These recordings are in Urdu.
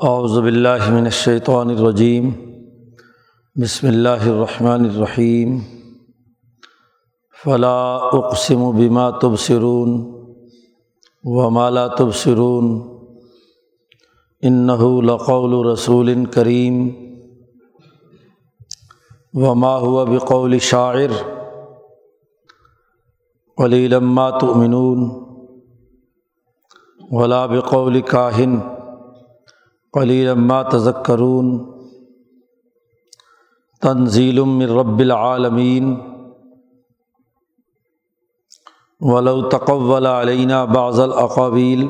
اعوذ باللہ من الشیطان الرجیم۔ بسم اللہ الرحمن الرحیم۔ فلا اقسم بما تبصرون وما لا تبصرون۔ انه لقول رسول کریم۔ وما هو بقول شاعر۔ قلیلا ما تؤمنون۔ ولا بقول کاہن۔ قلیل ما تذکرون تنزیل من رب العالمین ولو تقول علینہ بعض الاقاویل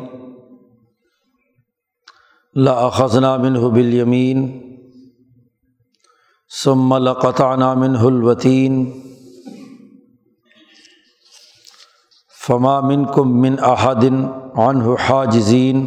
لاخذنا منه بالیمین ثم لقطعنا منه الوتین فما منکم من احد عنه حاجزین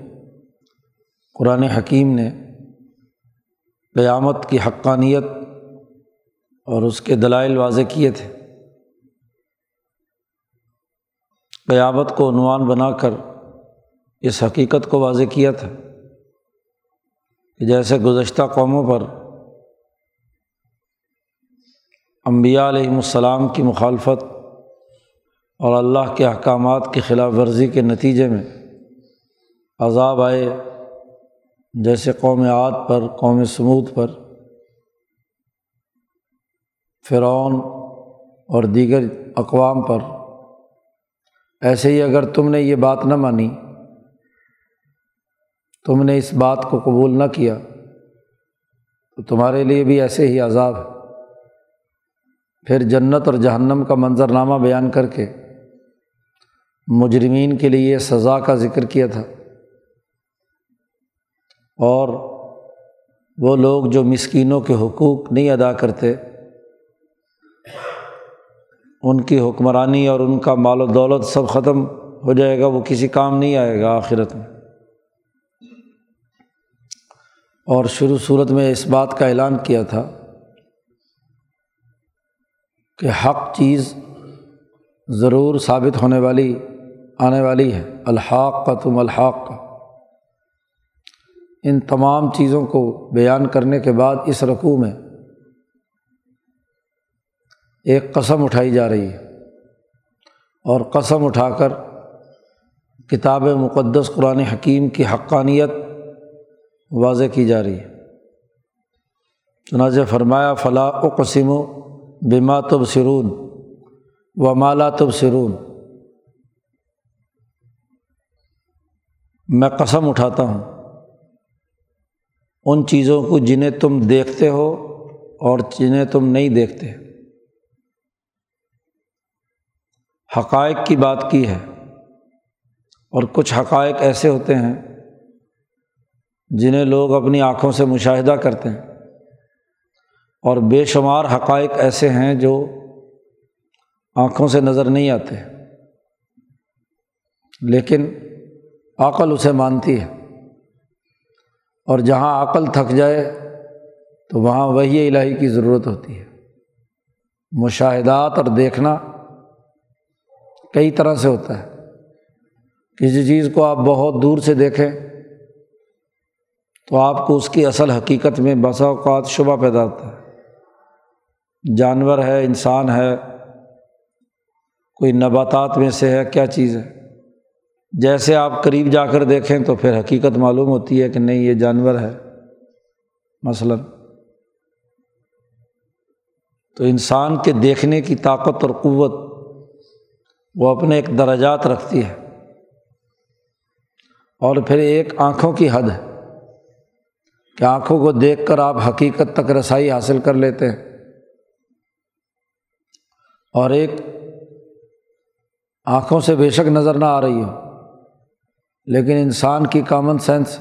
قرآن حکیم نے قیامت کی حقانیت اور اس کے دلائل واضح کیے تھے۔ قیامت کو عنوان بنا کر اس حقیقت کو واضح کیا تھا کہ جیسے گزشتہ قوموں پر امبیا علیہم السلام کی مخالفت اور اللہ کے احکامات کی خلاف ورزی کے نتیجے میں عذاب آئے جیسے قوم عاد پر، قوم سمود پر، فرعون اور دیگر اقوام پر۔ ایسے ہی اگر تم نے یہ بات نہ مانی، تم نے اس بات کو قبول نہ کیا، تو تمہارے لیے بھی ایسے ہی عذاب ہے۔ پھر جنت اور جہنم کا منظرنامہ بیان کر کے مجرمین کے لیے سزا کا ذکر کیا تھا۔ اور وہ لوگ جو مسکینوں کے حقوق نہیں ادا کرتے، ان کی حکمرانی اور ان کا مال و دولت سب ختم ہو جائے گا، وہ کسی کام نہیں آئے گا آخرت میں۔ اور شروع صورت میں اس بات کا اعلان کیا تھا کہ حق چیز ضرور ثابت ہونے والی، آنے والی ہے الحاق کا تم الحاق کا ان تمام چیزوں کو بیان کرنے کے بعد اس رقوع میں ایک قسم اٹھائی جا رہی ہے اور قسم اٹھا کر کتاب مقدس قرآن حکیم کی حقانیت واضح کی جا رہی ہے۔ چنانچہ فرمایا فلاں و قسم و بیما تب سرون و مالا تب سرون میں قسم اٹھاتا ہوں۔ ان چیزوں کو جنہیں تم دیکھتے ہو اور جنہیں تم نہیں دیکھتے۔ حقائق کی بات کی ہے اور کچھ حقائق ایسے ہوتے ہیں جنہیں لوگ اپنی آنکھوں سے مشاہدہ کرتے ہیں۔ اور بے شمار حقائق ایسے ہیں جو آنکھوں سے نظر نہیں آتے، لیکن عقل اسے مانتی ہے۔ اور جہاں عقل تھک جائے تو وہاں وہی الہی کی ضرورت ہوتی ہے۔ مشاہدات اور دیکھنا کئی طرح سے ہوتا ہے۔ کسی چیز کو آپ بہت دور سے دیکھیں تو آپ کو اس کی اصل حقیقت میں بسا اوقات شبہ پیدا ہوتا ہے۔ جانور ہے، انسان ہے، کوئی نباتات میں سے ہے، کیا چیز ہے؟ جیسے آپ قریب جا کر دیکھیں تو پھر حقیقت معلوم ہوتی ہے کہ نہیں، یہ جانور ہے۔ مثلاً تو انسان کے دیکھنے کی طاقت اور قوت وہ اپنے ایک درجات رکھتی ہے۔ اور پھر ایک آنکھوں کی حد ہے کہ آنکھوں کو دیکھ کر آپ حقیقت تک رسائی حاصل کر لیتے ہیں۔ اور ایک آنکھوں سے بے شک نظر نہ آ رہی ہو۔ لیکن انسان کی کامن سینس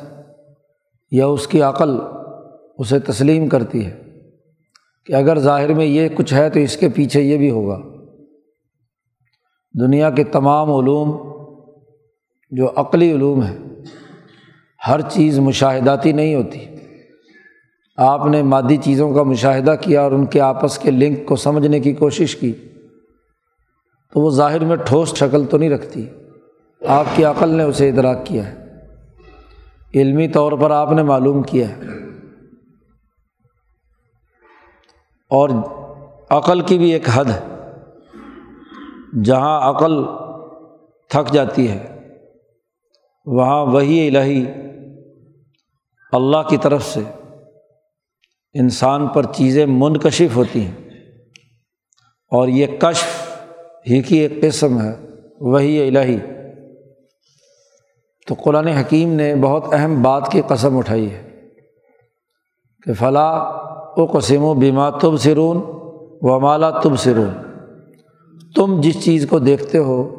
یا اس کی عقل اسے تسلیم کرتی ہے کہ اگر ظاہر میں یہ کچھ ہے تو اس کے پیچھے یہ بھی ہوگا۔ دنیا کے تمام علوم جو عقلی علوم ہے ہر چیز مشاہداتی نہیں ہوتی۔ آپ نے مادی چیزوں کا مشاہدہ کیا اور ان کے آپس کے لنک کو سمجھنے کی کوشش کی تو وہ ظاہر میں ٹھوس شکل تو نہیں رکھتی۔ آپ کی عقل نے اسے ادراک کیا ہے۔ علمی طور پر آپ نے معلوم کیا ہے۔ اور عقل کی بھی ایک حد ہے۔ جہاں عقل تھک جاتی ہے، وہاں وہی الہی اللہ کی طرف سے انسان پر چیزیں منکشف ہوتی ہیں۔ اور یہ کشف ہی کی ایک قسم ہے وہی الہی۔ تو قرآن حکیم نے بہت اہم بات کی قسم اٹھائی ہے کہ فلاں او قسم و بیما تب سرون و مالا تب سرون تم جس چیز کو دیکھتے ہو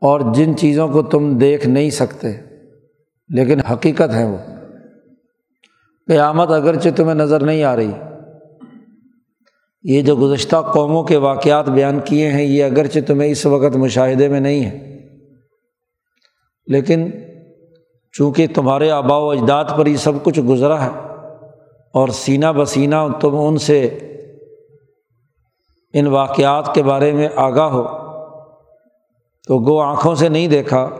اور جن چیزوں کو تم دیکھ نہیں سکتے، لیکن حقیقت ہے وہ۔ قیامت اگرچہ تمہیں نظر نہیں آ رہی۔ یہ جو گزشتہ قوموں کے واقعات بیان کیے ہیں، یہ اگرچہ تمہیں اس وقت مشاہدے میں نہیں ہے لیکن چونکہ تمہارے آبا و اجداد پر یہ سب کچھ گزرا ہے اور سینہ بسینہ تم ان سے ان واقعات کے بارے میں آگاہ ہو تو گو آنکھوں سے نہیں دیکھا،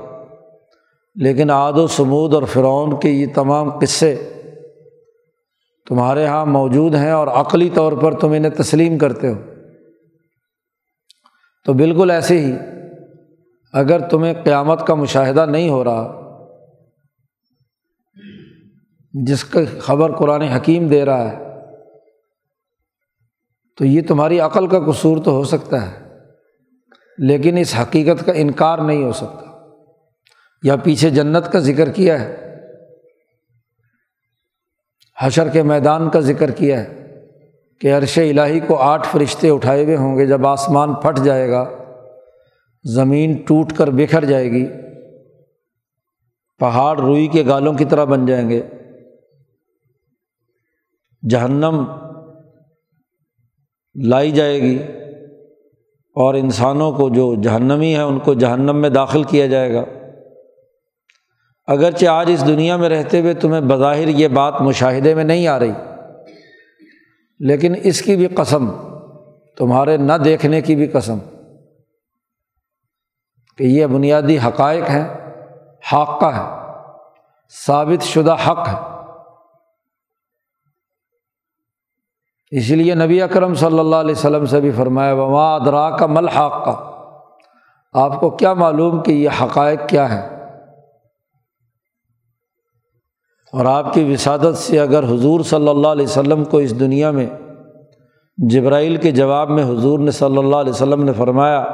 لیکن آد و سمود اور فرعون کے یہ تمام قصے تمہارے یہاں موجود ہیں اور عقلی طور پر تم انہیں تسلیم کرتے ہو۔ تو بالکل ایسے ہی اگر تمہیں قیامت کا مشاہدہ نہیں ہو رہا، جس کا خبر قرآن حکیم دے رہا ہے، تو یہ تمہاری عقل کا قصور تو ہو سکتا ہے، لیکن اس حقیقت کا انکار نہیں ہو سکتا۔ یا پیچھے جنت کا ذکر کیا ہے، حشر کے میدان کا ذکر کیا ہے کہ عرش الٰہی کو آٹھ فرشتے اٹھائے ہوئے ہوں گے، جب آسمان پھٹ جائے گا۔ زمین ٹوٹ کر بکھر جائے گی، پہاڑ روئی کے گالوں کی طرح بن جائیں گے۔ جہنم لائی جائے گی اور انسانوں کو جو جہنمی ہے ان کو جہنم میں داخل کیا جائے گا۔ اگرچہ آج اس دنیا میں رہتے ہوئے تمہیں بظاہر یہ بات مشاہدے میں نہیں آ رہی، لیکن اس کی بھی قسم، تمہارے نہ دیکھنے کی بھی قسم۔ کہ یہ بنیادی حقائق ہیں، حق کا ہے، ثابت شدہ حق ہے۔ اسی لیے نبی اکرم صلی اللہ علیہ وسلم سے بھی فرمایا، وما ادرا کا مل حق کا آپ کو کیا معلوم کہ یہ حقائق کیا ہے اور آپ کی وسادت سے اگر حضور صلی اللہ علیہ وسلم کو اس دنیا میں جبرائیل کے جواب میں حضور نے صلی اللہ علیہ وسلم نے فرمایا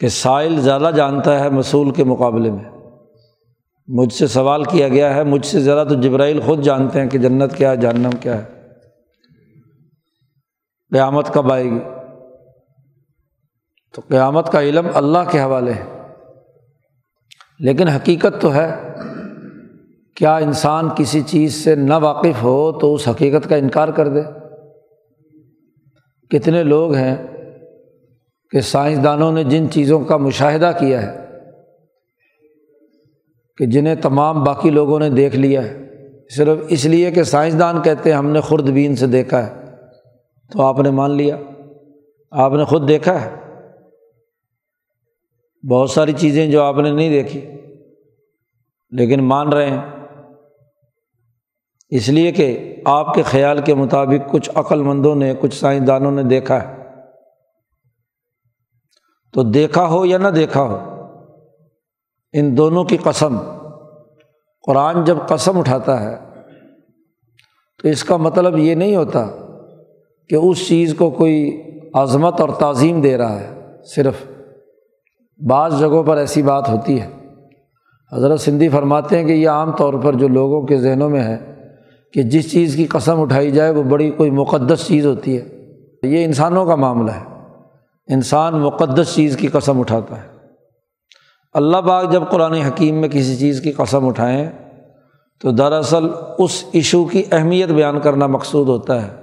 کہ سائل زیادہ جانتا ہے مصول کے مقابلے میں۔ مجھ سے سوال کیا گیا ہے، مجھ سے ذرا تو جبرائیل خود جانتے ہیں کہ جنت کیا ہے، جہنم کیا ہے۔ قیامت کب آئے گی؟ تو قیامت کا علم اللہ کے حوالے ہے۔ لیکن حقیقت تو ہے، کیا انسان کسی چیز سے نہ واقف ہو تو اس حقیقت کا انکار کر دے؟ کتنے لوگ ہیں کہ سائنسدانوں نے جن چیزوں کا مشاہدہ کیا ہے، کہ جنہیں تمام باقی لوگوں نے دیکھ لیا ہے، صرف اس لیے کہ سائنسدان کہتے ہیں ہم نے خرد بین سے دیکھا ہے، تو آپ نے مان لیا، آپ نے خود دیکھا ہے۔ بہت ساری چیزیں جو آپ نے نہیں دیکھی، لیکن مان رہے ہیں۔ اس لیے کہ آپ کے خیال کے مطابق کچھ عقل مندوں نے، کچھ سائنسدانوں نے دیکھا ہے۔ تو دیکھا ہو یا نہ دیکھا ہو، ان دونوں کی قسم۔ قرآن جب قسم اٹھاتا ہے، تو اس کا مطلب یہ نہیں ہوتا کہ اس چیز کو کوئی عظمت اور تعظیم دے رہا ہے، صرف بعض جگہوں پر ایسی بات ہوتی ہے۔ حضرت سندھی فرماتے ہیں کہ یہ عام طور پر جو لوگوں کے ذہنوں میں ہے کہ جس چیز کی قسم اٹھائی جائے، وہ بڑی کوئی مقدس چیز ہوتی ہے۔ یہ انسانوں کا معاملہ ہے۔ انسان مقدس چیز کی قسم اٹھاتا ہے۔ اللہ باغ جب قرآن حکیم میں کسی چیز کی قسم اٹھائیں تو دراصل اس ایشو کی اہمیت بیان کرنا مقصود ہوتا ہے۔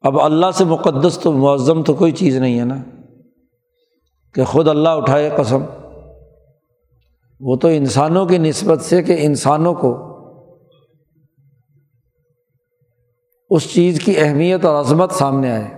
اب اللہ سے مقدس تو معظم تو کوئی چیز نہیں ہے نا کہ خود اللہ اٹھائے قسم۔ وہ تو انسانوں کی نسبت سے کہ انسانوں کو اس چیز کی اہمیت اور عظمت سامنے آئے۔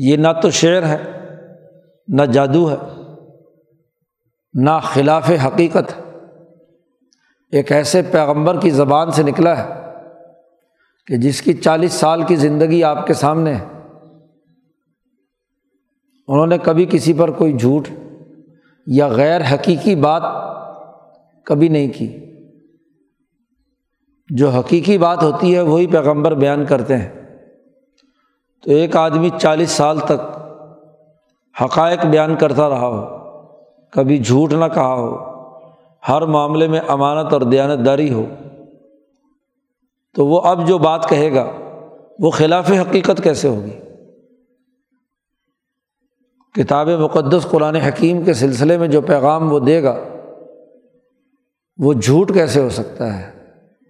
یہ نہ تو شعر ہے، نہ جادو ہے، نہ خلاف حقیقت ایک ایسے پیغمبر کی زبان سے نکلا ہے کہ جس کی چالیس سال کی زندگی آپ کے سامنے ہے۔ انہوں نے کبھی کسی پر کوئی جھوٹ یا غیر حقیقی بات کبھی نہیں کی۔ جو حقیقی بات ہوتی ہے، وہی پیغمبر بیان کرتے ہیں۔ تو ایک آدمی چالیس سال تک حقائق بیان کرتا رہا ہو، کبھی جھوٹ نہ کہا ہو، ہر معاملے میں امانت اور دیانت داری ہو، تو وہ اب جو بات کہے گا، وہ خلاف حقیقت کیسے ہوگی؟ کتاب مقدس قرآن حکیم کے سلسلے میں جو پیغام وہ دے گا، وہ جھوٹ کیسے ہو سکتا ہے؟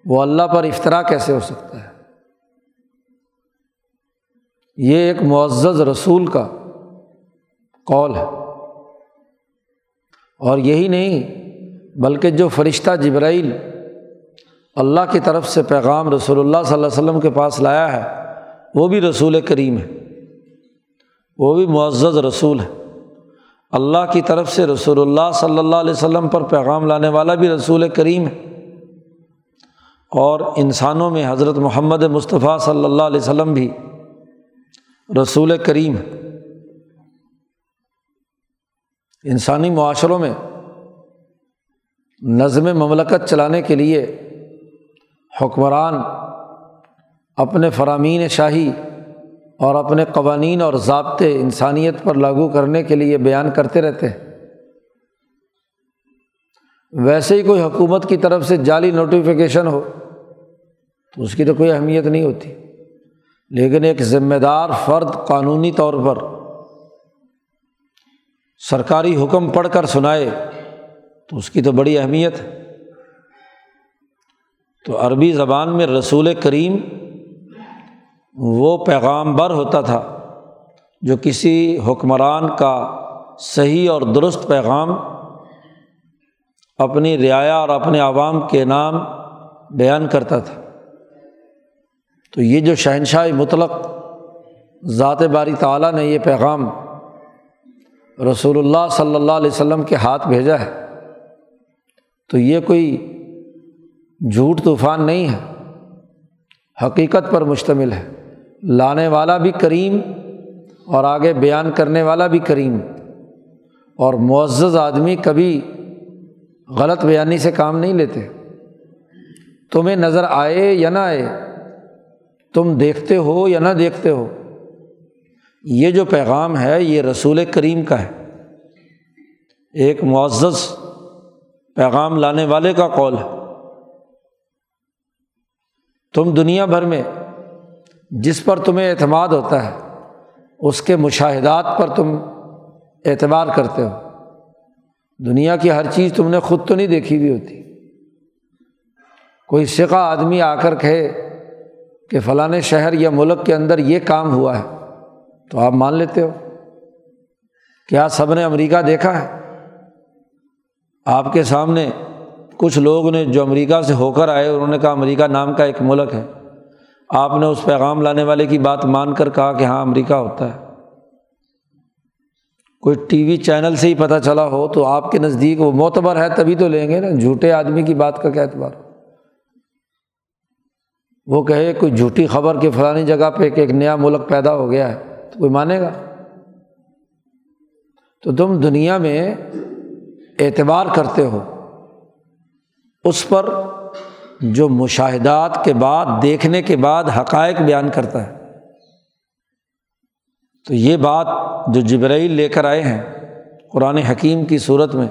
وہ اللہ پر افطرا کیسے ہو سکتا ہے؟ یہ ایک معزز رسول کا قول ہے۔ اور یہی نہیں، بلکہ جو فرشتہ جبرائیل اللہ کی طرف سے پیغام رسول اللہ صلی اللہ علیہ وسلم کے پاس لایا ہے، وہ بھی رسول کریم ہے۔ وہ بھی معزز رسول ہے۔ اللہ کی طرف سے رسول اللہ صلی اللہ علیہ وسلم پر پیغام لانے والا بھی رسول کریم ہے۔ اور انسانوں میں حضرت محمد مصطفیٰ صلی اللہ علیہ وسلم بھی رسول کریم انسانی معاشروں میں نظم مملکت چلانے کے لیے حکمران اپنے فرامین شاہی اور اپنے قوانین اور ضابطے انسانیت پر لاگو کرنے کے لیے بیان کرتے رہتے ہیں۔ ویسے ہی کوئی حکومت کی طرف سے جعلی نوٹیفیکیشن ہو تو اس کی تو کوئی اہمیت نہیں ہوتی۔ لیکن ایک ذمہ دار فرد قانونی طور پر سرکاری حکم پڑھ کر سنائے تو اس کی تو بڑی اہمیت ہے۔ تو عربی زبان میں رسول کریم وہ پیغام بر ہوتا تھا جو کسی حکمران کا صحیح اور درست پیغام اپنی رعایا اور اپنے عوام کے نام بیان کرتا تھا۔ تو یہ جو شہنشاہ مطلق ذات باری تعالیٰ نے یہ پیغام رسول اللہ صلی اللہ علیہ وسلم کے ہاتھ بھیجا ہے، تو یہ کوئی جھوٹ طوفان نہیں ہے، حقیقت پر مشتمل ہے۔ لانے والا بھی کریم اور آگے بیان کرنے والا بھی کریم۔ اور معزز آدمی کبھی غلط بیانی سے کام نہیں لیتے۔ تمہیں نظر آئے یا نہ آئے تم دیکھتے ہو یا نہ دیکھتے ہو، یہ جو پیغام ہے، یہ رسول کریم کا ہے۔ ایک معزز پیغام لانے والے کا قول ہے۔ تم دنیا بھر میں جس پر تمہیں اعتماد ہوتا ہے، اس کے مشاہدات پر تم اعتبار کرتے ہو۔ دنیا کی ہر چیز تم نے خود تو نہیں دیکھی ہوئی ہوتی۔ کوئی سکھا آدمی آ کر کہے کہ فلاں شہر یا ملک کے اندر یہ کام ہوا ہے، تو آپ مان لیتے ہو۔ کیا سب نے امریکہ دیکھا ہے؟ آپ کے سامنے کچھ لوگ نے جو امریکہ سے ہو کر آئے، انہوں نے کہا امریکہ نام کا ایک ملک ہے۔ آپ نے اس پیغام لانے والے کی بات مان کر کہا کہ ہاں امریکہ ہوتا ہے۔ کوئی ٹی وی چینل سے ہی پتہ چلا ہو تو آپ کے نزدیک وہ معتبر ہے، تبھی تو لیں گے نا۔ جھوٹے آدمی کی بات کا کیا اعتبار۔ وہ کہے کوئی جھوٹی خبر کہ فلانی جگہ پہ کہ ایک نیا ملک پیدا ہو گیا ہے، تو کوئی مانے گا؟ تو تم دنیا میں اعتبار کرتے ہو، اس پر جو مشاہدات کے بعد، دیکھنے کے بعد حقائق بیان کرتا ہے۔ تو یہ بات جو جبرائیل لے کر آئے ہیں، قرآن حکیم کی صورت میں،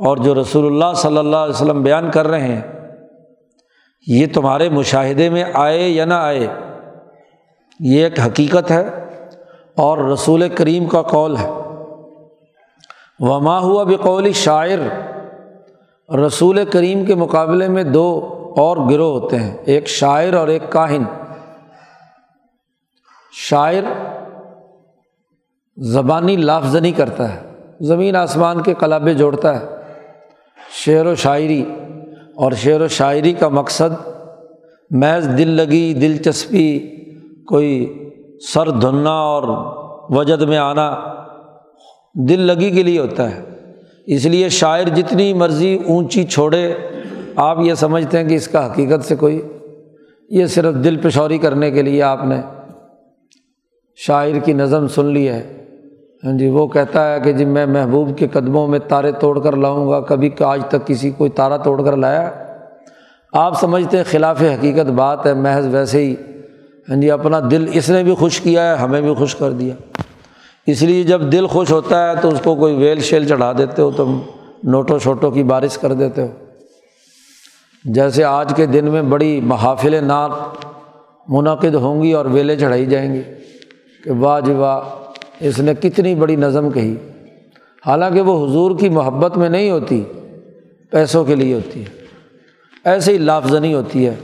اور جو رسول اللہ صلی اللہ علیہ وسلم بیان کر رہے ہیں یہ تمہارے مشاہدے میں آئے یا نہ آئے، یہ ایک حقیقت ہے اور رسول کریم کا قول ہے۔ وما ہوا بقول شاعر، رسول کریم کے مقابلے میں دو اور گروہ ہوتے ہیں، ایک شاعر اور ایک کاہن۔ شاعر زبانی لافزنی کرتا ہے، زمین آسمان کے کلابے جوڑتا ہے، شعر و شاعری۔ اور شعر و شاعری کا مقصد محض دل لگی دلچسپی، کوئی سر دھننا اور وجد میں آنا دل لگی کے لیے ہوتا ہے۔ اس لیے شاعر جتنی مرضی اونچی چھوڑے، آپ یہ سمجھتے ہیں کہ اس کا حقیقت سے کوئی، یہ صرف دل پشوری کرنے کے لیے آپ نے شاعر کی نظم سن لی ہے۔ ہاں جی وہ کہتا ہے کہ جی میں محبوب کے قدموں میں تارے توڑ کر لاؤں گا، کبھی آج تک کسی کوئی تارا توڑ کر لایا۔ آپ سمجھتے ہیں خلاف حقیقت بات ہے، محض ویسے ہی۔ ہاں جی اپنا دل اس نے بھی خوش کیا ہے، ہمیں بھی خوش کر دیا۔ اس لیے جب دل خوش ہوتا ہے تو اس کو کوئی ویل شیل چڑھا دیتے ہو تم نوٹوں شوٹوں کی بارش کر دیتے ہو۔ جیسے آج کے دن میں بڑی محافل نعت منعقد ہوں گی اور ویلے چڑھائی جائیں گی کہ واہ جی واہ اس نے کتنی بڑی نظم کہی۔ حالانکہ وہ حضور کی محبت میں نہیں ہوتی، پیسوں کے لیے ہوتی ہے۔ ایسے ہی لافزنی ہوتی ہے۔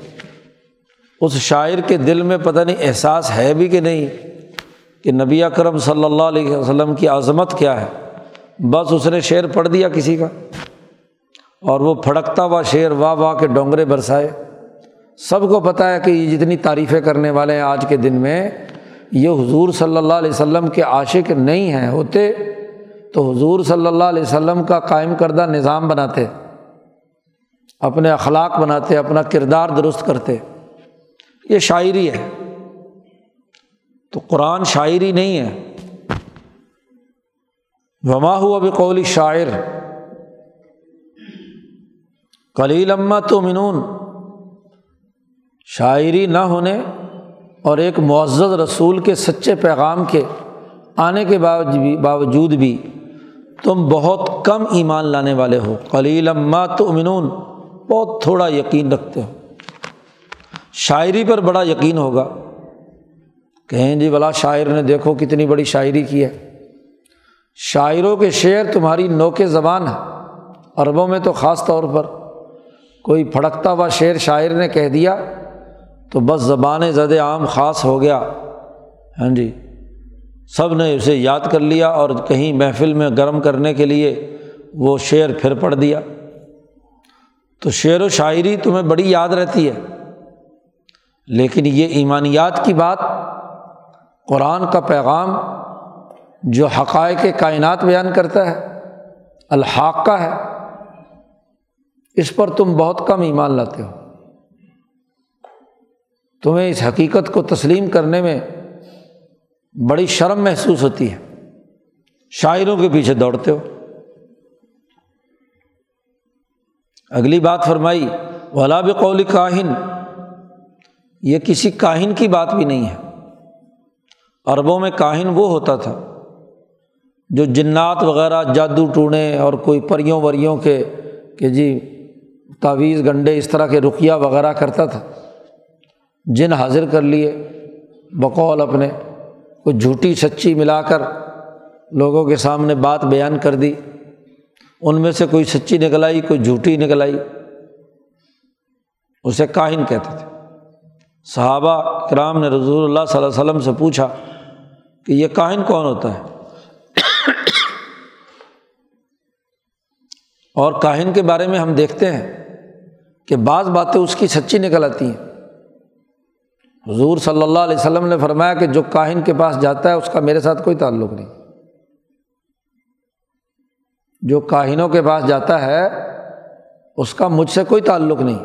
اس شاعر کے دل میں پتہ نہیں احساس ہے بھی کہ نہیں کہ نبی اکرم صلی اللہ علیہ وسلم کی عظمت کیا ہے۔ بس اس نے شعر پڑھ دیا کسی کا۔ اور وہ پھڑکتا ہوا شعر واہ واہ کے ڈونگرے برسائے۔ سب کو پتہ ہے کہ یہ جتنی تعریفیں کرنے والے ہیں آج کے دن میں یہ حضور صلی اللہ علیہ وسلم کے عاشق نہیں ہیں، ہوتے تو حضور صلی اللہ علیہ وسلم کا قائم کردہ نظام بناتے، اپنے اخلاق بناتے، اپنا کردار درست کرتے۔ یہ شاعری ہے۔ تو قرآن شاعری نہیں ہے۔ وما ہوا اب قولی شاعر کلیل امہ تو منون شاعری نہ ہونے اور ایک معزز رسول کے سچے پیغام کے آنے کے باوجود بھی تم بہت کم ایمان لانے والے ہو۔ کلیل اما تو امنون بہت تھوڑا یقین رکھتے ہو۔ شاعری پر بڑا یقین ہوگا۔ کہیں جی بلا شاعر نے دیکھو کتنی بڑی شاعری کی ہے۔ شاعروں کے شعر تمہاری نوک زبان ہے عربوں میں تو خاص طور پر کوئی پھڑکتا ہوا شعر شاعر نے کہہ دیا۔ تو بس زبان زد عام خاص ہو گیا۔ ہاں جی۔ سب نے اسے یاد کر لیا اور کہیں محفل میں گرم کرنے کے لیے وہ شعر پھر پڑھ دیا۔ تو شعر و شاعری تمہیں بڑی یاد رہتی ہے۔ لیکن یہ ایمانیات کی بات، قرآن کا پیغام جو حقائق کائنات بیان کرتا ہے، الحاق کا ہے، اس پر تم بہت کم ایمان لاتے ہو۔ تمہیں اس حقیقت کو تسلیم کرنے میں بڑی شرم محسوس ہوتی ہے۔ شاعروں کے پیچھے دوڑتے ہو۔ اگلی بات فرمائی، ولا قول کاہن۔ یہ کسی کاہن کی بات بھی نہیں ہے۔ عربوں میں کاہن وہ ہوتا تھا جو جنات وغیرہ جادو ٹونے اور کوئی پریوں وریوں کے کہ جی تعویذ گنڈے اس طرح کے رقیہ وغیرہ کرتا تھا۔ جن حاضر کر لیے، بقول اپنے کوئی جھوٹی سچی ملا کر لوگوں کے سامنے بات بیان کر دی۔ ان میں سے کوئی سچی نکل آئی، کوئی جھوٹی نکل آئی۔ اسے کاہن کہتے تھے۔ صحابہ کرام نے رضول اللہ صلی اللہ علیہ وسلم سے پوچھا کہ یہ کاہن کون ہوتا ہے؟ اور کاہن کے بارے میں ہم دیکھتے ہیں کہ بعض باتیں اس کی سچی نکل آتی ہیں۔ حضور صلی اللہ علیہ وسلم نے فرمایا کہ جو کاہن کے پاس جاتا ہے، اس کا میرے ساتھ کوئی تعلق نہیں۔ جو کاہنوں کے پاس جاتا ہے، اس کا مجھ سے کوئی تعلق نہیں۔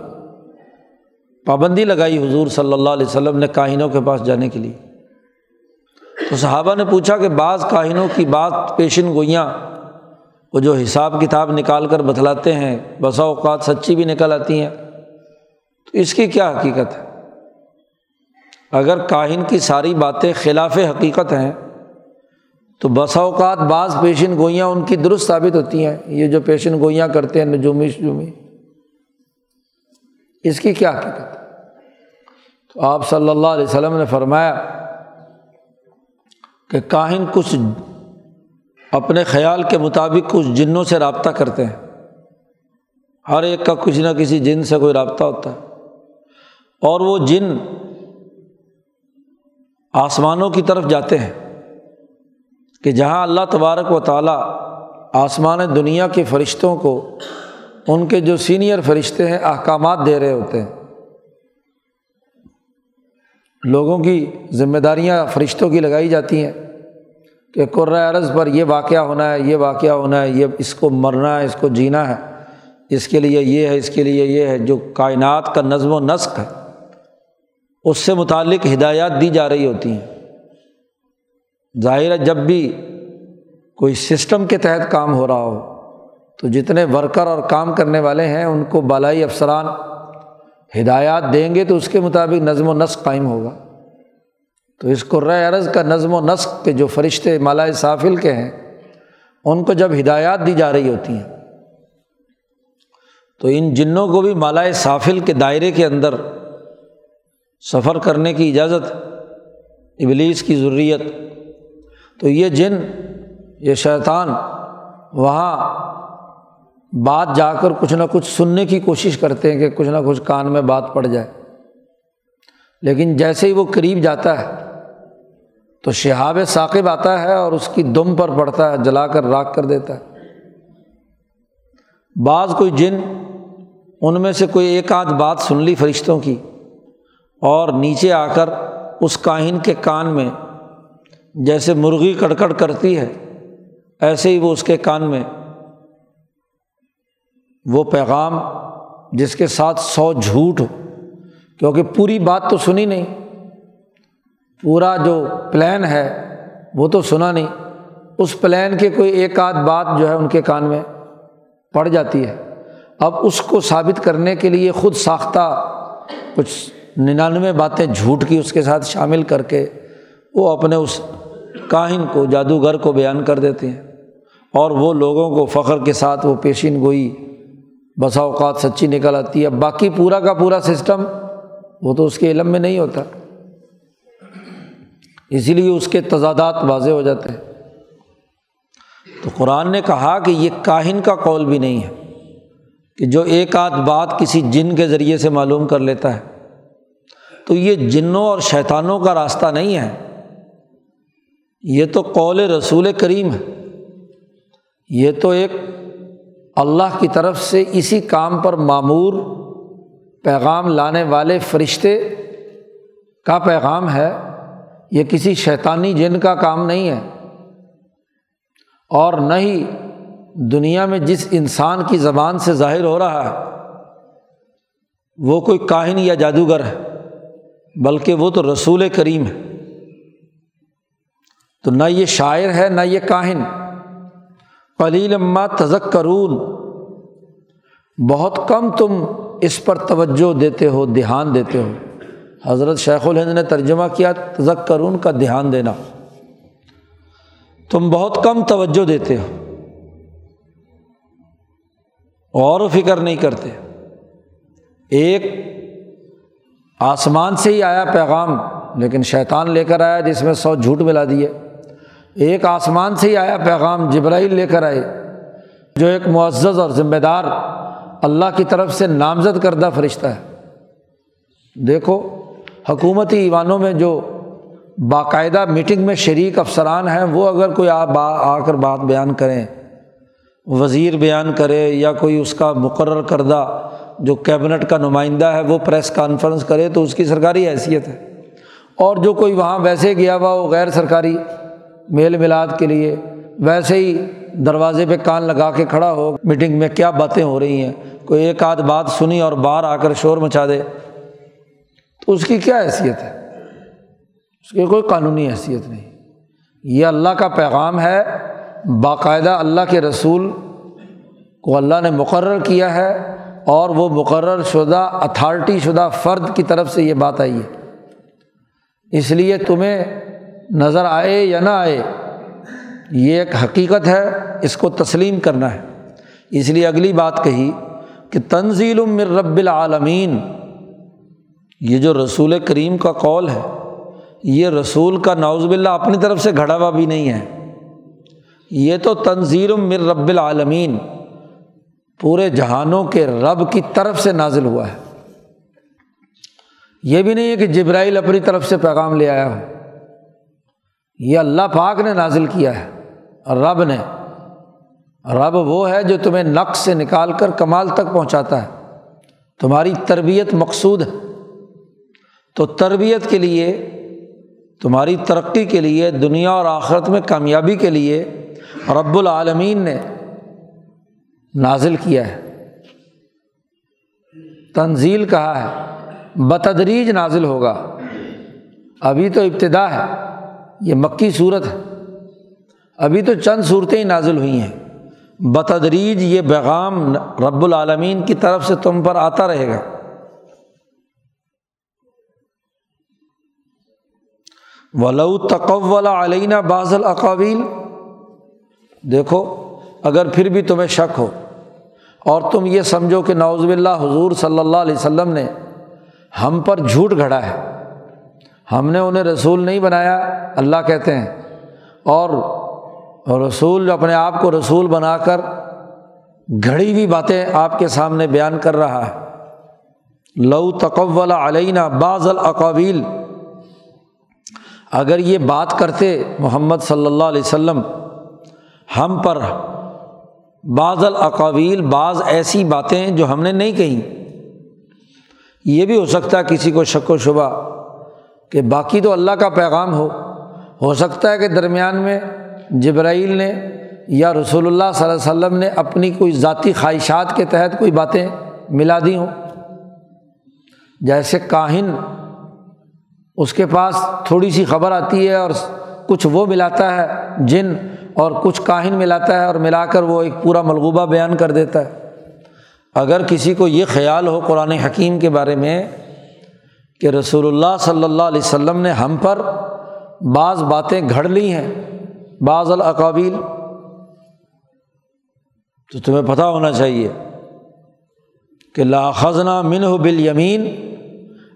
پابندی لگائی حضور صلی اللہ علیہ وسلم نے کاہنوں کے پاس جانے کے لیے۔ تو صحابہ نے پوچھا کہ بعض کاہنوں کی بات پیشن گوئیاں وہ جو حساب کتاب نکال کر بتلاتے ہیں، بسا اوقات سچی بھی نکل آتی ہیں۔ تو اس کی کیا حقیقت ہے؟ اگر کاہن کی ساری باتیں خلاف حقیقت ہیں، تو بسا اوقات بعض پیشن گوئیاں ان کی درست ثابت ہوتی ہیں۔ یہ جو پیشن گوئیاں کرتے ہیں، نجومی، شجومی۔ اس کی کیا حقیقت؟ تو آپ صلی اللہ علیہ وسلم نے فرمایا کہ کاہن کچھ اپنے خیال کے مطابق کچھ جنوں سے رابطہ کرتے ہیں۔ ہر ایک کا کچھ نہ کسی جن سے کوئی رابطہ ہوتا ہے۔ اور وہ جن آسمانوں کی طرف جاتے ہیں کہ جہاں اللہ تبارک و تعالیٰ آسمان دنیا کے فرشتوں کو ان کے جو سینئر فرشتے ہیں احکامات دے رہے ہوتے ہیں، لوگوں کی ذمہ داریاں فرشتوں کی لگائی جاتی ہیں کہ عرض پر یہ واقعہ ہونا ہے، یہ واقعہ ہونا ہے، یہ اس کو مرنا ہے، اس کو جینا ہے، اس کے لیے یہ ہے، اس کے لیے یہ ہے، جو کائنات کا نظم و نسق ہے۔ اس سے متعلق ہدایات دی جا رہی ہوتی ہیں۔ ظاہر ہے جب بھی کوئی سسٹم کے تحت کام ہو رہا ہو، تو جتنے ورکر اور کام کرنے والے ہیں، ان کو بالائی افسران ہدایات دیں گے تو اس کے مطابق نظم و نسق قائم ہوگا۔ تو اس کو عرض کا نظم و نسق کے جو فرشتے مالا صافل کے ہیں، ان کو جب ہدایات دی جا رہی ہوتی ہیں، تو ان جنوں کو بھی مالا صافل کے دائرے کے اندر سفر کرنے کی اجازت، ابلیس کی ضروریت۔ تو یہ جن، یہ شیطان وہاں بات جا کر کچھ نہ کچھ سننے کی کوشش کرتے ہیں کہ کچھ نہ کچھ کان میں بات پڑ جائے۔ لیکن جیسے ہی وہ قریب جاتا ہے، تو شہاب ثاقب آتا ہے اور اس کی دم پر پڑتا ہے، جلا کر راک کر دیتا ہے۔ بعض کوئی جن، ان میں سے کوئی ایک آدھ بات سن لی فرشتوں کی۔ اور نیچے آ کر اس کاہن کے کان میں جیسے مرغی کڑکڑ کرتی ہے، ایسے ہی وہ اس کے کان میں وہ پیغام جس کے ساتھ سو جھوٹ ہو۔ کیونکہ پوری بات تو سنی نہیں، پورا جو پلان ہے وہ تو سنا نہیں۔ اس پلان کے کوئی ایک آدھ بات جو ہے ان کے کان میں پڑ جاتی ہے۔ اب اس کو ثابت کرنے کے لیے خود ساختہ کچھ ننانوے باتیں جھوٹ کی اس کے ساتھ شامل کر کے وہ اپنے اس کاہن کو، جادوگر کو بیان کر دیتے ہیں۔ اور وہ لوگوں کو فخر کے ساتھ وہ پیشین گوئی، بسا اوقات سچی نکل آتی ہے۔ باقی پورا کا پورا سسٹم وہ تو اس کے علم میں نہیں ہوتا۔ اسی لیے اس کے تضادات واضح ہو جاتے ہیں۔ تو قرآن نے کہا کہ یہ کاہن کا قول بھی نہیں ہے کہ جو ایک آدھ بات کسی جن کے ذریعے سے معلوم کر لیتا ہے۔ تو یہ جنوں اور شیطانوں کا راستہ نہیں ہے۔ یہ تو قول رسول کریم ہے۔ یہ تو ایک اللہ کی طرف سے اسی کام پر معمور پیغام لانے والے فرشتے کا پیغام ہے۔ یہ کسی شیطانی جن کا کام نہیں ہے۔ اور نہ ہی دنیا میں جس انسان کی زبان سے ظاہر ہو رہا ہے، وہ کوئی کاہن یا جادوگر ہے۔ بلکہ وہ تو رسول کریم ہے۔ تو نہ یہ شاعر ہے، نہ یہ کاہن۔ قلیل اما تزک کرون بہت کم تم اس پر توجہ دیتے ہو، دھیان دیتے ہو۔ حضرت شیخ الہند نے ترجمہ کیا تزک کرون کا دھیان دینا۔ تم بہت کم توجہ دیتے ہو۔ غور و فکر نہیں کرتے۔ ایک آسمان سے ہی آیا پیغام، لیکن شیطان لے کر آیا جس میں سو جھوٹ ملا دیے۔ ایک آسمان سے ہی آیا پیغام، جبرائیل لے کر آئے۔ جو ایک معزز اور ذمہ دار اللہ کی طرف سے نامزد کردہ فرشتہ ہے۔ دیکھو، حکومتی ایوانوں میں جو باقاعدہ میٹنگ میں شریک افسران ہیں، وہ اگر کوئی آ با، آ کر بات بیان کریں، وزیر بیان کرے یا کوئی اس کا مقرر کردہ جو کیبنٹ کا نمائندہ ہے، وہ پریس کانفرنس کرے تو اس کی سرکاری حیثیت ہے۔ اور جو کوئی وہاں ویسے گیا ہوا وہ غیر سرکاری میل ملاد کے لیے، ویسے ہی دروازے پہ کان لگا کے کھڑا ہو میٹنگ میں کیا باتیں ہو رہی ہیں، کوئی ایک آدھ بات سنی اور باہر آ کر شور مچا دے، تو اس کی کیا حیثیت ہے؟ اس کی کوئی قانونی حیثیت نہیں۔ یہ اللہ کا پیغام ہے، باقاعدہ اللہ کے رسول کو اللہ نے مقرر کیا ہے۔ اور وہ مقرر شدہ اتھارٹی شدہ فرد کی طرف سے یہ بات آئی ہے۔ اس لیے تمہیں نظر آئے یا نہ آئے، یہ ایک حقیقت ہے، اس کو تسلیم کرنا ہے۔ اس لیے اگلی بات کہی کہ تنزیل من رب العالمین، یہ جو رسول کریم کا قول ہے، یہ رسول کا نوز باللہ اپنی طرف سے گھڑا ہوا بھی نہیں ہے۔ یہ تو تنظیر من رب العالمین پورے جہانوں کے رب کی طرف سے نازل ہوا ہے۔ یہ بھی نہیں ہے کہ جبرائیل اپنی طرف سے پیغام لے آیا ہو۔ یہ اللہ پاک نے نازل کیا ہے۔ رب نے۔ رب وہ ہے جو تمہیں نقص سے نکال کر کمال تک پہنچاتا ہے۔ تمہاری تربیت مقصود ہے۔ تو تربیت کے لیے، تمہاری ترقی کے لیے، دنیا اور آخرت میں کامیابی کے لیے رب العالمین نے نازل کیا ہے۔ تنزیل کہا ہے، بتدریج نازل ہوگا۔ ابھی تو ابتدا ہے، یہ مکی صورت ہے۔ ابھی تو چند صورتیں ہی نازل ہوئی ہیں۔ بتدریج یہ پیغام رب العالمین کی طرف سے تم پر آتا رہے گا۔ ولو تقول علینہ بعض الاقاویل۔ دیکھو، اگر پھر بھی تمہیں شک ہو اور تم یہ سمجھو کہ نوز باللہ حضور صلی اللہ علیہ وسلم نے ہم پر جھوٹ گھڑا ہے۔ ہم نے انہیں رسول نہیں بنایا، اللہ کہتے ہیں۔ اور رسول جو اپنے آپ کو رسول بنا کر گھڑی ہوئی باتیں آپ کے سامنے بیان کر رہا ہے۔ لو تقول علینہ بعض الاقاویل اگر یہ بات کرتے محمد صلی اللہ علیہ وسلم، ہم پر بعض الاقاویل بعض ایسی باتیں جو ہم نے نہیں کہیں۔ یہ بھی ہو سکتا ہے کسی کو شک و شبہ کہ باقی تو اللہ کا پیغام ہو۔ ہو سکتا ہے کہ درمیان میں جبرائیل نے یا رسول اللہ صلی اللہ علیہ وسلم نے اپنی کوئی ذاتی خواہشات کے تحت کوئی باتیں ملا دی ہوں۔ جیسے کاہن، اس کے پاس تھوڑی سی خبر آتی ہے اور کچھ وہ ملاتا ہے جن اور کچھ کاہن ملاتا ہے اور ملا کر وہ ایک پورا ملغوبہ بیان کر دیتا ہے۔ اگر کسی کو یہ خیال ہو قرآن حکیم کے بارے میں کہ رسول اللہ صلی اللہ علیہ وسلم نے ہم پر بعض باتیں گھڑ لی ہیں، بعض الاقابیل، تو تمہیں پتہ ہونا چاہیے کہ لاخذنا من ہو بال یمین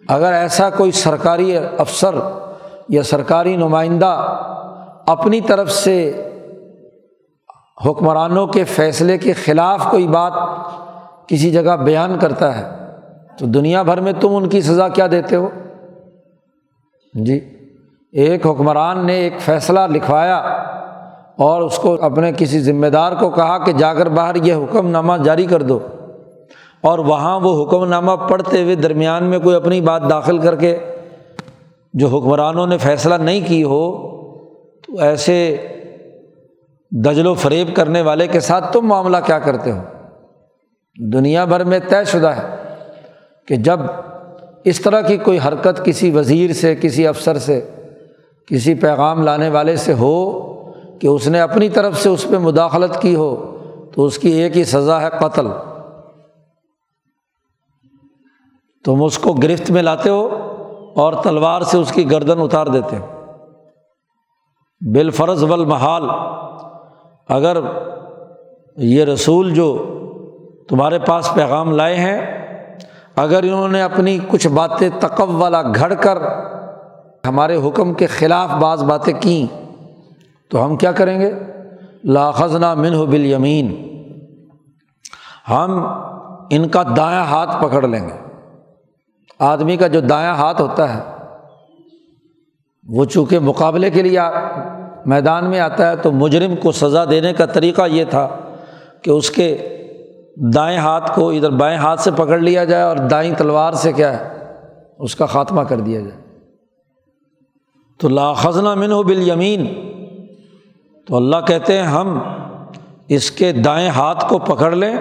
اگر ایسا کوئی سرکاری افسر یا سرکاری نمائندہ اپنی طرف سے حکمرانوں کے فیصلے کے خلاف کوئی بات کسی جگہ بیان کرتا ہے، تو دنیا بھر میں تم ان کی سزا کیا دیتے ہو؟ جی ایک حکمران نے ایک فیصلہ لکھوایا اور اس کو اپنے کسی ذمہ دار کو کہا کہ جا کر باہر یہ حکم نامہ جاری کر دو۔ اور وہاں وہ حکم نامہ پڑھتے ہوئے درمیان میں کوئی اپنی بات داخل کر کے جو حکمرانوں نے فیصلہ نہیں کی ہو، تو ایسے دجل و فریب کرنے والے کے ساتھ تم معاملہ کیا کرتے ہو؟ دنیا بھر میں طے شدہ ہے کہ جب اس طرح کی کوئی حرکت کسی وزیر سے، کسی افسر سے، کسی پیغام لانے والے سے ہو کہ اس نے اپنی طرف سے اس پہ مداخلت کی ہو، تو اس کی ایک ہی سزا ہے قتل۔ تم اس کو گرفت میں لاتے ہو اور تلوار سے اس کی گردن اتار دیتے ہو۔ بالفرض والمحال اگر یہ رسول جو تمہارے پاس پیغام لائے ہیں، اگر انہوں نے اپنی کچھ باتیں تقب والا گھڑ کر ہمارے حکم کے خلاف بعض باتیں کیں، تو ہم کیا کریں گے؟ لاخذنا من ہو بال یمین ہم ان کا دایاں ہاتھ پکڑ لیں گے۔ آدمی کا جو دایاں ہاتھ ہوتا ہے، وہ چونکہ مقابلے کے لیے میدان میں آتا ہے تو مجرم کو سزا دینے کا طریقہ یہ تھا کہ اس کے دائیں ہاتھ کو ادھر بائیں ہاتھ سے پکڑ لیا جائے اور دائیں تلوار سے کیا ہے، اس کا خاتمہ کر دیا جائے۔ تو لاخذنا من ہو بال یمین تو اللہ کہتے ہیں ہم اس کے دائیں ہاتھ کو پکڑ لیں۔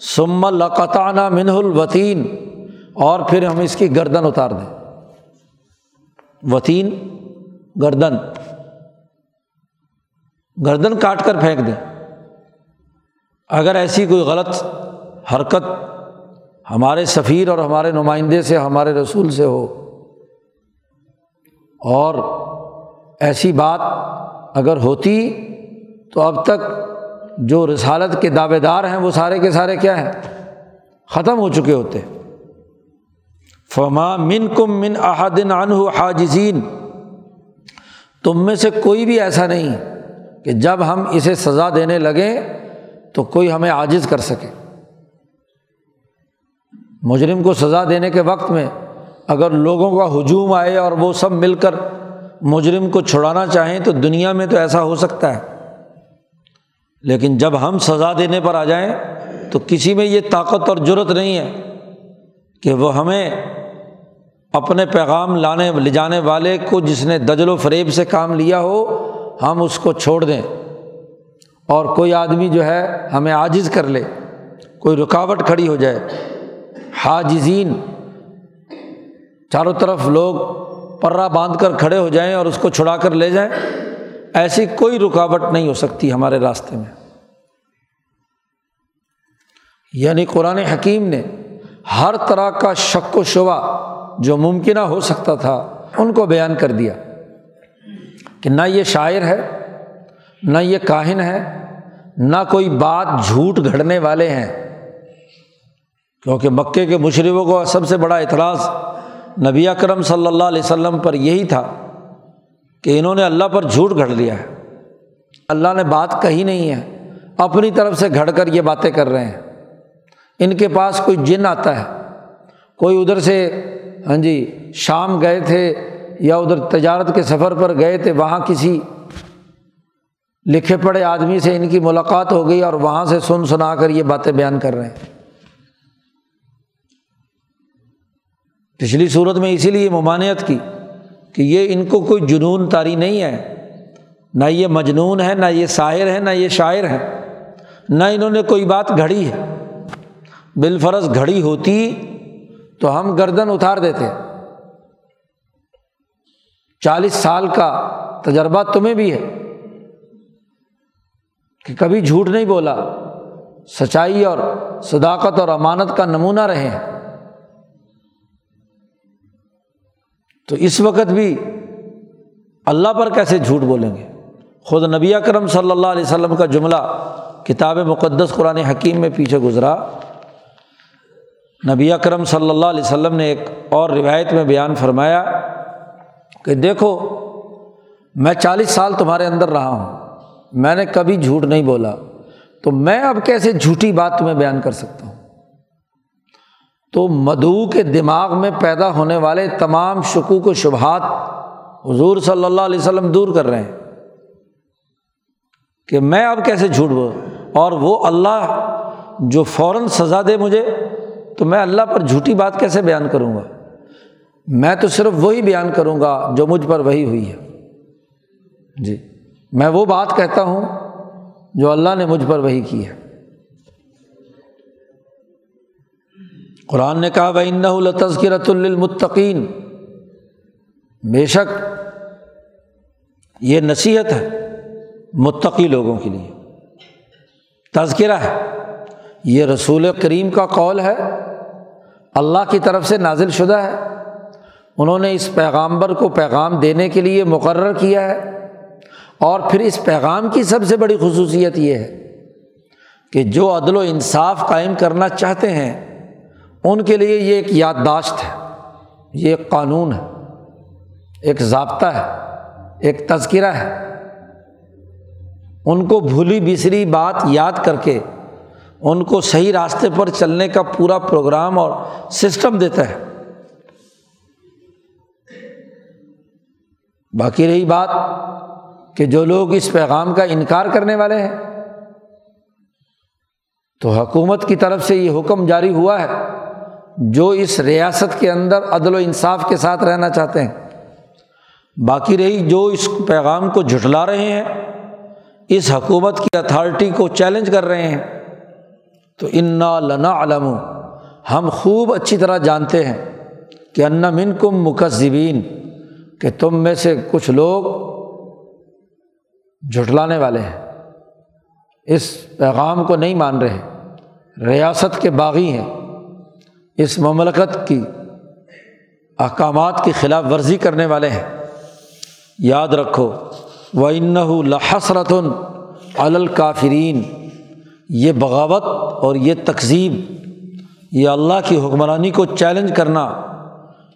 سم لقطانہ منہ الوطین اور پھر ہم اس کی گردن اتار دیں۔ وطین گردن۔ گردن کاٹ کر پھینک دیں۔ اگر ایسی کوئی غلط حرکت ہمارے سفیر اور ہمارے نمائندے سے، ہمارے رسول سے ہو، اور ایسی بات اگر ہوتی تو اب تک جو رسالت کے دعوے دار ہیں، وہ سارے کے سارے کیا ہیں؟ ختم ہو چکے ہوتے۔ فما من کم من احدن عنہ حاجزین تم میں سے کوئی بھی ایسا نہیں۔ کہ جب ہم اسے سزا دینے لگیں تو کوئی ہمیں عاجز کر سکے۔ مجرم کو سزا دینے کے وقت میں اگر لوگوں کا ہجوم آئے اور وہ سب مل کر مجرم کو چھڑانا چاہیں تو دنیا میں تو ایسا ہو سکتا ہے۔ لیکن جب ہم سزا دینے پر آ جائیں تو کسی میں یہ طاقت اور جرت نہیں ہے کہ وہ ہمیں اپنے پیغام لانے لے جانے والے کو جس نے دجل و فریب سے کام لیا ہو ہم اس کو چھوڑ دیں اور کوئی آدمی جو ہے ہمیں عاجز کر لے، کوئی رکاوٹ کھڑی ہو جائے۔ حاجزین، چاروں طرف لوگ پرا باندھ کر کھڑے ہو جائیں اور اس کو چھڑا کر لے جائیں۔ ایسی کوئی رکاوٹ نہیں ہو سکتی ہمارے راستے میں۔ یعنی قرآن حکیم نے ہر طرح کا شک و شبہ جو ممکنہ ہو سکتا تھا، ان کو بیان کر دیا۔ کہ نہ یہ شاعر ہے، نہ یہ کاہن ہے، نہ کوئی بات جھوٹ گھڑنے والے ہیں۔ کیونکہ مکے کے مشرقوں کو سب سے بڑا اعتراض نبی اکرم صلی اللہ علیہ وسلم پر یہی تھا کہ انہوں نے اللہ پر جھوٹ گھڑ لیا ہے۔ اللہ نے بات کہی نہیں ہے، اپنی طرف سے گھڑ کر یہ باتیں کر رہے ہیں۔ ان کے پاس کوئی جن آتا ہے، کوئی ادھر سے ہاں جی شام گئے تھے یا ادھر تجارت کے سفر پر گئے تھے، وہاں کسی لکھے پڑے آدمی سے ان کی ملاقات ہو گئی اور وہاں سے سن سنا کر یہ باتیں بیان کر رہے ہیں۔ پچھلی صورت میں اسی لیے ممانعت کی کہ یہ ان کو کوئی جنون تاری نہیں ہے۔ نہ یہ مجنون ہے، نہ یہ شاعر ہے، نہ یہ شاعر ہے۔ نہ انہوں نے کوئی بات گھڑی ہے۔ بالفرض گھڑی ہوتی تو ہم گردن اتار دیتے۔ چالیس سال کا تجربہ تمہیں بھی ہے کہ کبھی جھوٹ نہیں بولا، سچائی اور صداقت اور امانت کا نمونہ رہے ہیں۔ تو اس وقت بھی اللہ پر کیسے جھوٹ بولیں گے؟ خود نبی کرم صلی اللہ علیہ وسلم کا جملہ کتاب مقدس قرآن حکیم میں پیچھے گزرا۔ نبی اکرم صلی اللہ علیہ وسلم نے ایک اور روایت میں بیان فرمایا کہ دیکھو، میں چالیس سال تمہارے اندر رہا ہوں، میں نے کبھی جھوٹ نہیں بولا، تو میں اب کیسے جھوٹی بات تمہیں بیان کر سکتا ہوں؟ تو مدعو کے دماغ میں پیدا ہونے والے تمام شکوک و شبہات حضور صلی اللہ علیہ وسلم دور کر رہے ہیں کہ میں اب کیسے جھوٹ بول اور وہ اللہ جو فوراً سزا دے مجھے، تو میں اللہ پر جھوٹی بات کیسے بیان کروں گا؟ میں تو صرف وہی بیان کروں گا جو مجھ پر وہی ہوئی ہے۔ جی میں وہ بات کہتا ہوں جو اللہ نے مجھ پر وہی کی ہے۔ قرآن نے کہا بھائی تذکرت المطقین بے شک یہ نصیحت ہے متقی لوگوں کے لیے۔ تذکرہ ہے۔ یہ رسول کریم کا قول ہے۔ اللہ کی طرف سے نازل شدہ ہے۔ انہوں نے اس پیغامبر کو پیغام دینے کے لیے مقرر کیا ہے اور پھر اس پیغام کی سب سے بڑی خصوصیت یہ ہے کہ جو عدل و انصاف قائم کرنا چاہتے ہیں، ان کے لیے یہ ایک یادداشت ہے، یہ ایک قانون ہے، ایک ضابطہ ہے، ایک تذکرہ ہے۔ ان کو بھولی بسری بات یاد کر کے، ان کو صحیح راستے پر چلنے کا پورا پروگرام اور سسٹم دیتا ہے۔ باقی رہی بات کہ جو لوگ اس پیغام کا انکار کرنے والے ہیں، تو حکومت کی طرف سے یہ حکم جاری ہوا ہے، جو اس ریاست کے اندر عدل و انصاف کے ساتھ رہنا چاہتے ہیں۔ باقی رہی جو اس پیغام کو جھٹلا رہے ہیں، اس حکومت کی اتھارٹی کو چیلنج کر رہے ہیں، تو انا لنا علم ہم خوب اچھی طرح جانتے ہیں کہ ان من کم کہ تم میں سے کچھ لوگ جھٹلانے والے ہیں۔ اس پیغام کو نہیں مان رہے۔ ریاست کے باغی ہیں۔ اس مملکت کی احکامات کی خلاف ورزی کرنے والے ہیں۔ یاد رکھو و ان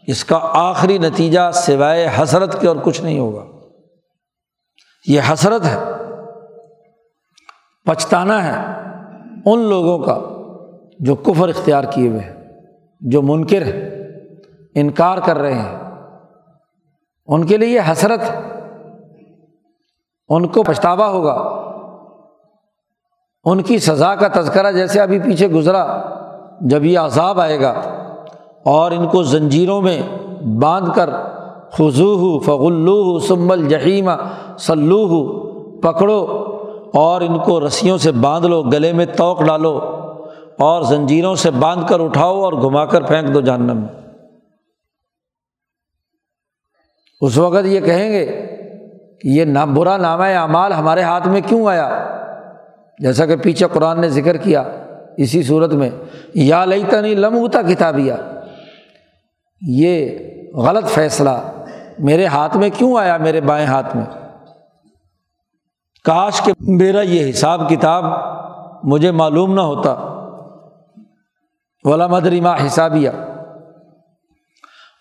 اس کا آخری نتیجہ سوائے حسرت کے اور کچھ نہیں ہوگا۔ یہ حسرت ہے، پچھتانا ہے ان لوگوں کا جو کفر اختیار کیے ہوئے ہیں، جو منکر ہے انکار کر رہے ہیں۔ ان کے لیے یہ حسرت ان کو پچھتاوا ہوگا۔ ان کی سزا کا تذکرہ جیسے ابھی پیچھے گزرا، جب یہ عذاب آئے گا اور ان کو زنجیروں میں باندھ کر خضو ہو فغلو سمبل جہیم سلو ہو پکڑو اور ان کو رسیوں سے باندھ لو، گلے میں توق ڈالو اور زنجیروں سے باندھ کر اٹھاؤ اور گھما کر پھینک دو جہنم میں۔ اس وقت یہ کہیں گے کہ یہ نہ برا نامہ اعمال ہمارے ہاتھ میں کیوں آیا؟ جیسا کہ پیچھے قرآن نے ذکر کیا اسی صورت میں، یا لئی تنی لمتا کتابیا یہ غلط فیصلہ میرے ہاتھ میں کیوں آیا میرے بائیں ہاتھ میں؟ کاش کہ میرا یہ حساب کتاب مجھے معلوم نہ ہوتا۔ ولا مدریما حسابیہ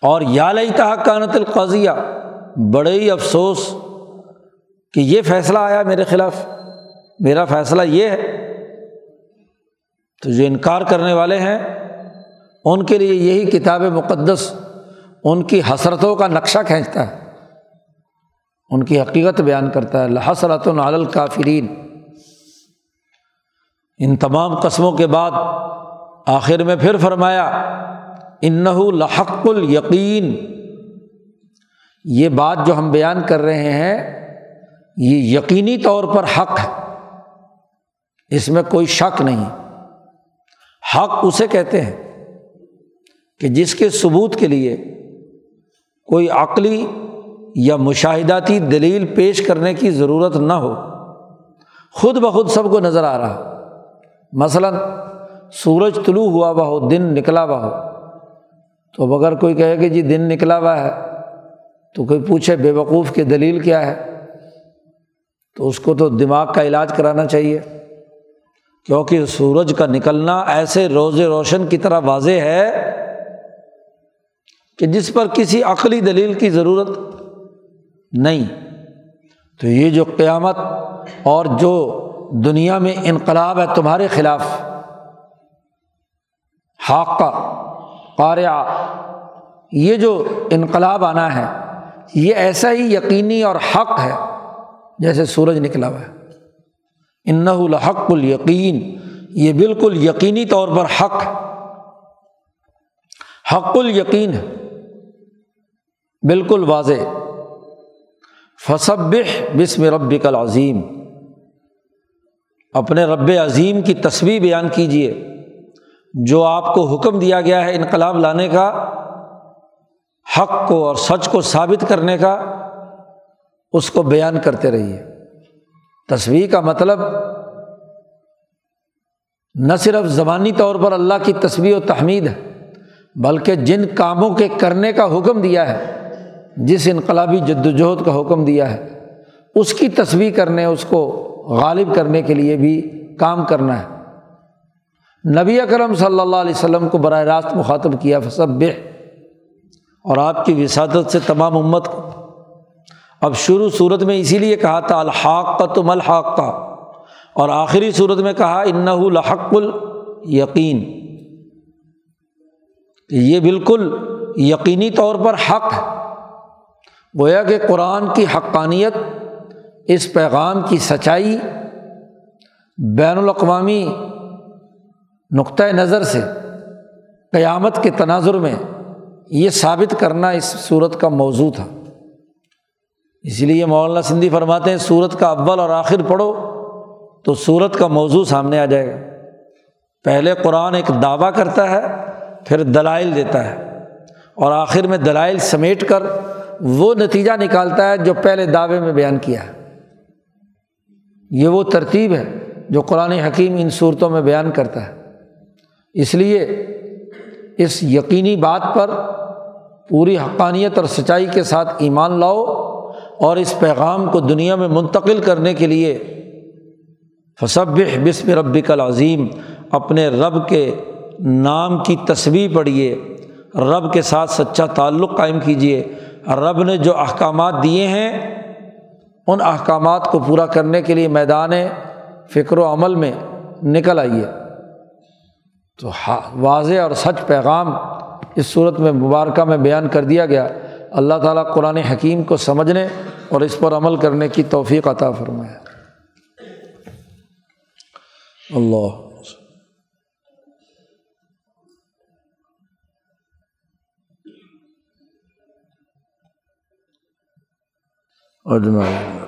اور یا لئی تحقانت القضیہ بڑے ہی افسوس کہ یہ فیصلہ آیا میرے خلاف۔ میرا فیصلہ یہ ہے، تو جو انکار کرنے والے ہیں۔ ان کے لیے یہی کتاب مقدس ان کی حسرتوں کا نقشہ کھینچتا ہے۔ ان کی حقیقت بیان کرتا ہے۔ لحسرت العل کافرین ان تمام قسموں کے بعد آخر میں پھر فرمایا انہ لحق القین یہ بات جو ہم بیان کر رہے ہیں، یہ یقینی طور پر حق ہے۔ اس میں کوئی شک نہیں۔ حق اسے کہتے ہیں۔ کہ جس کے ثبوت کے لیے کوئی عقلی یا مشاہداتی دلیل پیش کرنے کی ضرورت نہ ہو، خود بخود سب کو نظر آ رہا۔ مثلاً، سورج طلوع ہوا ہوا ہو، دن نکلا ہوا ہو، تو اب اگر کوئی کہے کہ جی دن نکلا ہوا ہے، تو کوئی پوچھے بے وقوف کی دلیل کیا ہے؟ تو اس کو تو دماغ کا علاج کرانا چاہیے۔ کیونکہ سورج کا نکلنا ایسے روز روشن کی طرح واضح ہے کہ جس پر کسی عقلی دلیل کی ضرورت نہیں۔ تو یہ جو قیامت اور جو دنیا میں انقلاب ہے تمہارے خلاف، حاقہ، قارعہ، یہ جو انقلاب آنا ہے، یہ ایسا ہی یقینی اور حق ہے جیسے سورج نکلا ہوا ہے۔ ان بالکل واضح۔ فصب بسم رب العظیم اپنے رب عظیم کی تصویر بیان کیجیے جو آپ کو حکم دیا گیا ہے انقلاب لانے کا، حق کو اور سچ کو ثابت کرنے کا، اس کو بیان کرتے رہیے۔ تصویر کا مطلب نہ صرف زبانی طور پر اللہ کی تصویر و تحمید ہے، بلکہ جن کاموں کے کرنے کا حکم دیا ہے جس انقلابی جد وجہد کا حکم دیا ہے، اس کی تصویر کرنے، اس کو غالب کرنے کے لیے بھی کام کرنا ہے۔ نبی اکرم صلی اللہ علیہ وسلم کو براہ راست مخاطب کیا فصب اور آپ کی وسادت سے تمام امت کو۔ اب شروع صورت میں اسی لیے کہا تھا الحاق کا تم الحاق کا اور آخری صورت میں کہا ان الحق القین یہ بالکل یقینی طور پر حق ہے گویا کہ قرآن کی حقانیت، اس پیغام کی سچائی بین الاقوامی نقطۂ نظر سے قیامت کے تناظر میں یہ ثابت کرنا اس صورت کا موضوع تھا۔ اسی لیے مولانا سندھی فرماتے ہیں سورت کا اول اور آخر پڑھو تو سورت کا موضوع سامنے آ جائے گا۔ پہلے قرآن ایک دعویٰ کرتا ہے، پھر دلائل دیتا ہے اور آخر میں دلائل سمیٹ کر وہ نتیجہ نکالتا ہے جو پہلے دعوے میں بیان کیا ہے۔ یہ وہ ترتیب ہے جو قرآن حکیم ان صورتوں میں بیان کرتا ہے۔ اس لیے اس یقینی بات پر پوری حقانیت اور سچائی کے ساتھ ایمان لاؤ اور اس پیغام کو دنیا میں منتقل کرنے کے لیے فصب بسم ربک العظیم، اپنے رب کے نام کی تصویر پڑھیے، رب کے ساتھ سچا تعلق قائم کیجیے۔ رب نے جو احکامات دیے ہیں، ان احکامات کو پورا کرنے کے لیے میدان فکر و عمل میں نکل آئیے تو واضح اور سچ پیغام اس صورت میں مبارکہ میں بیان کر دیا گیا۔ اللہ تعالیٰ قرآن حکیم کو سمجھنے اور اس پر عمل کرنے کی توفیق عطا فرمائے۔ اللہ اجمعین۔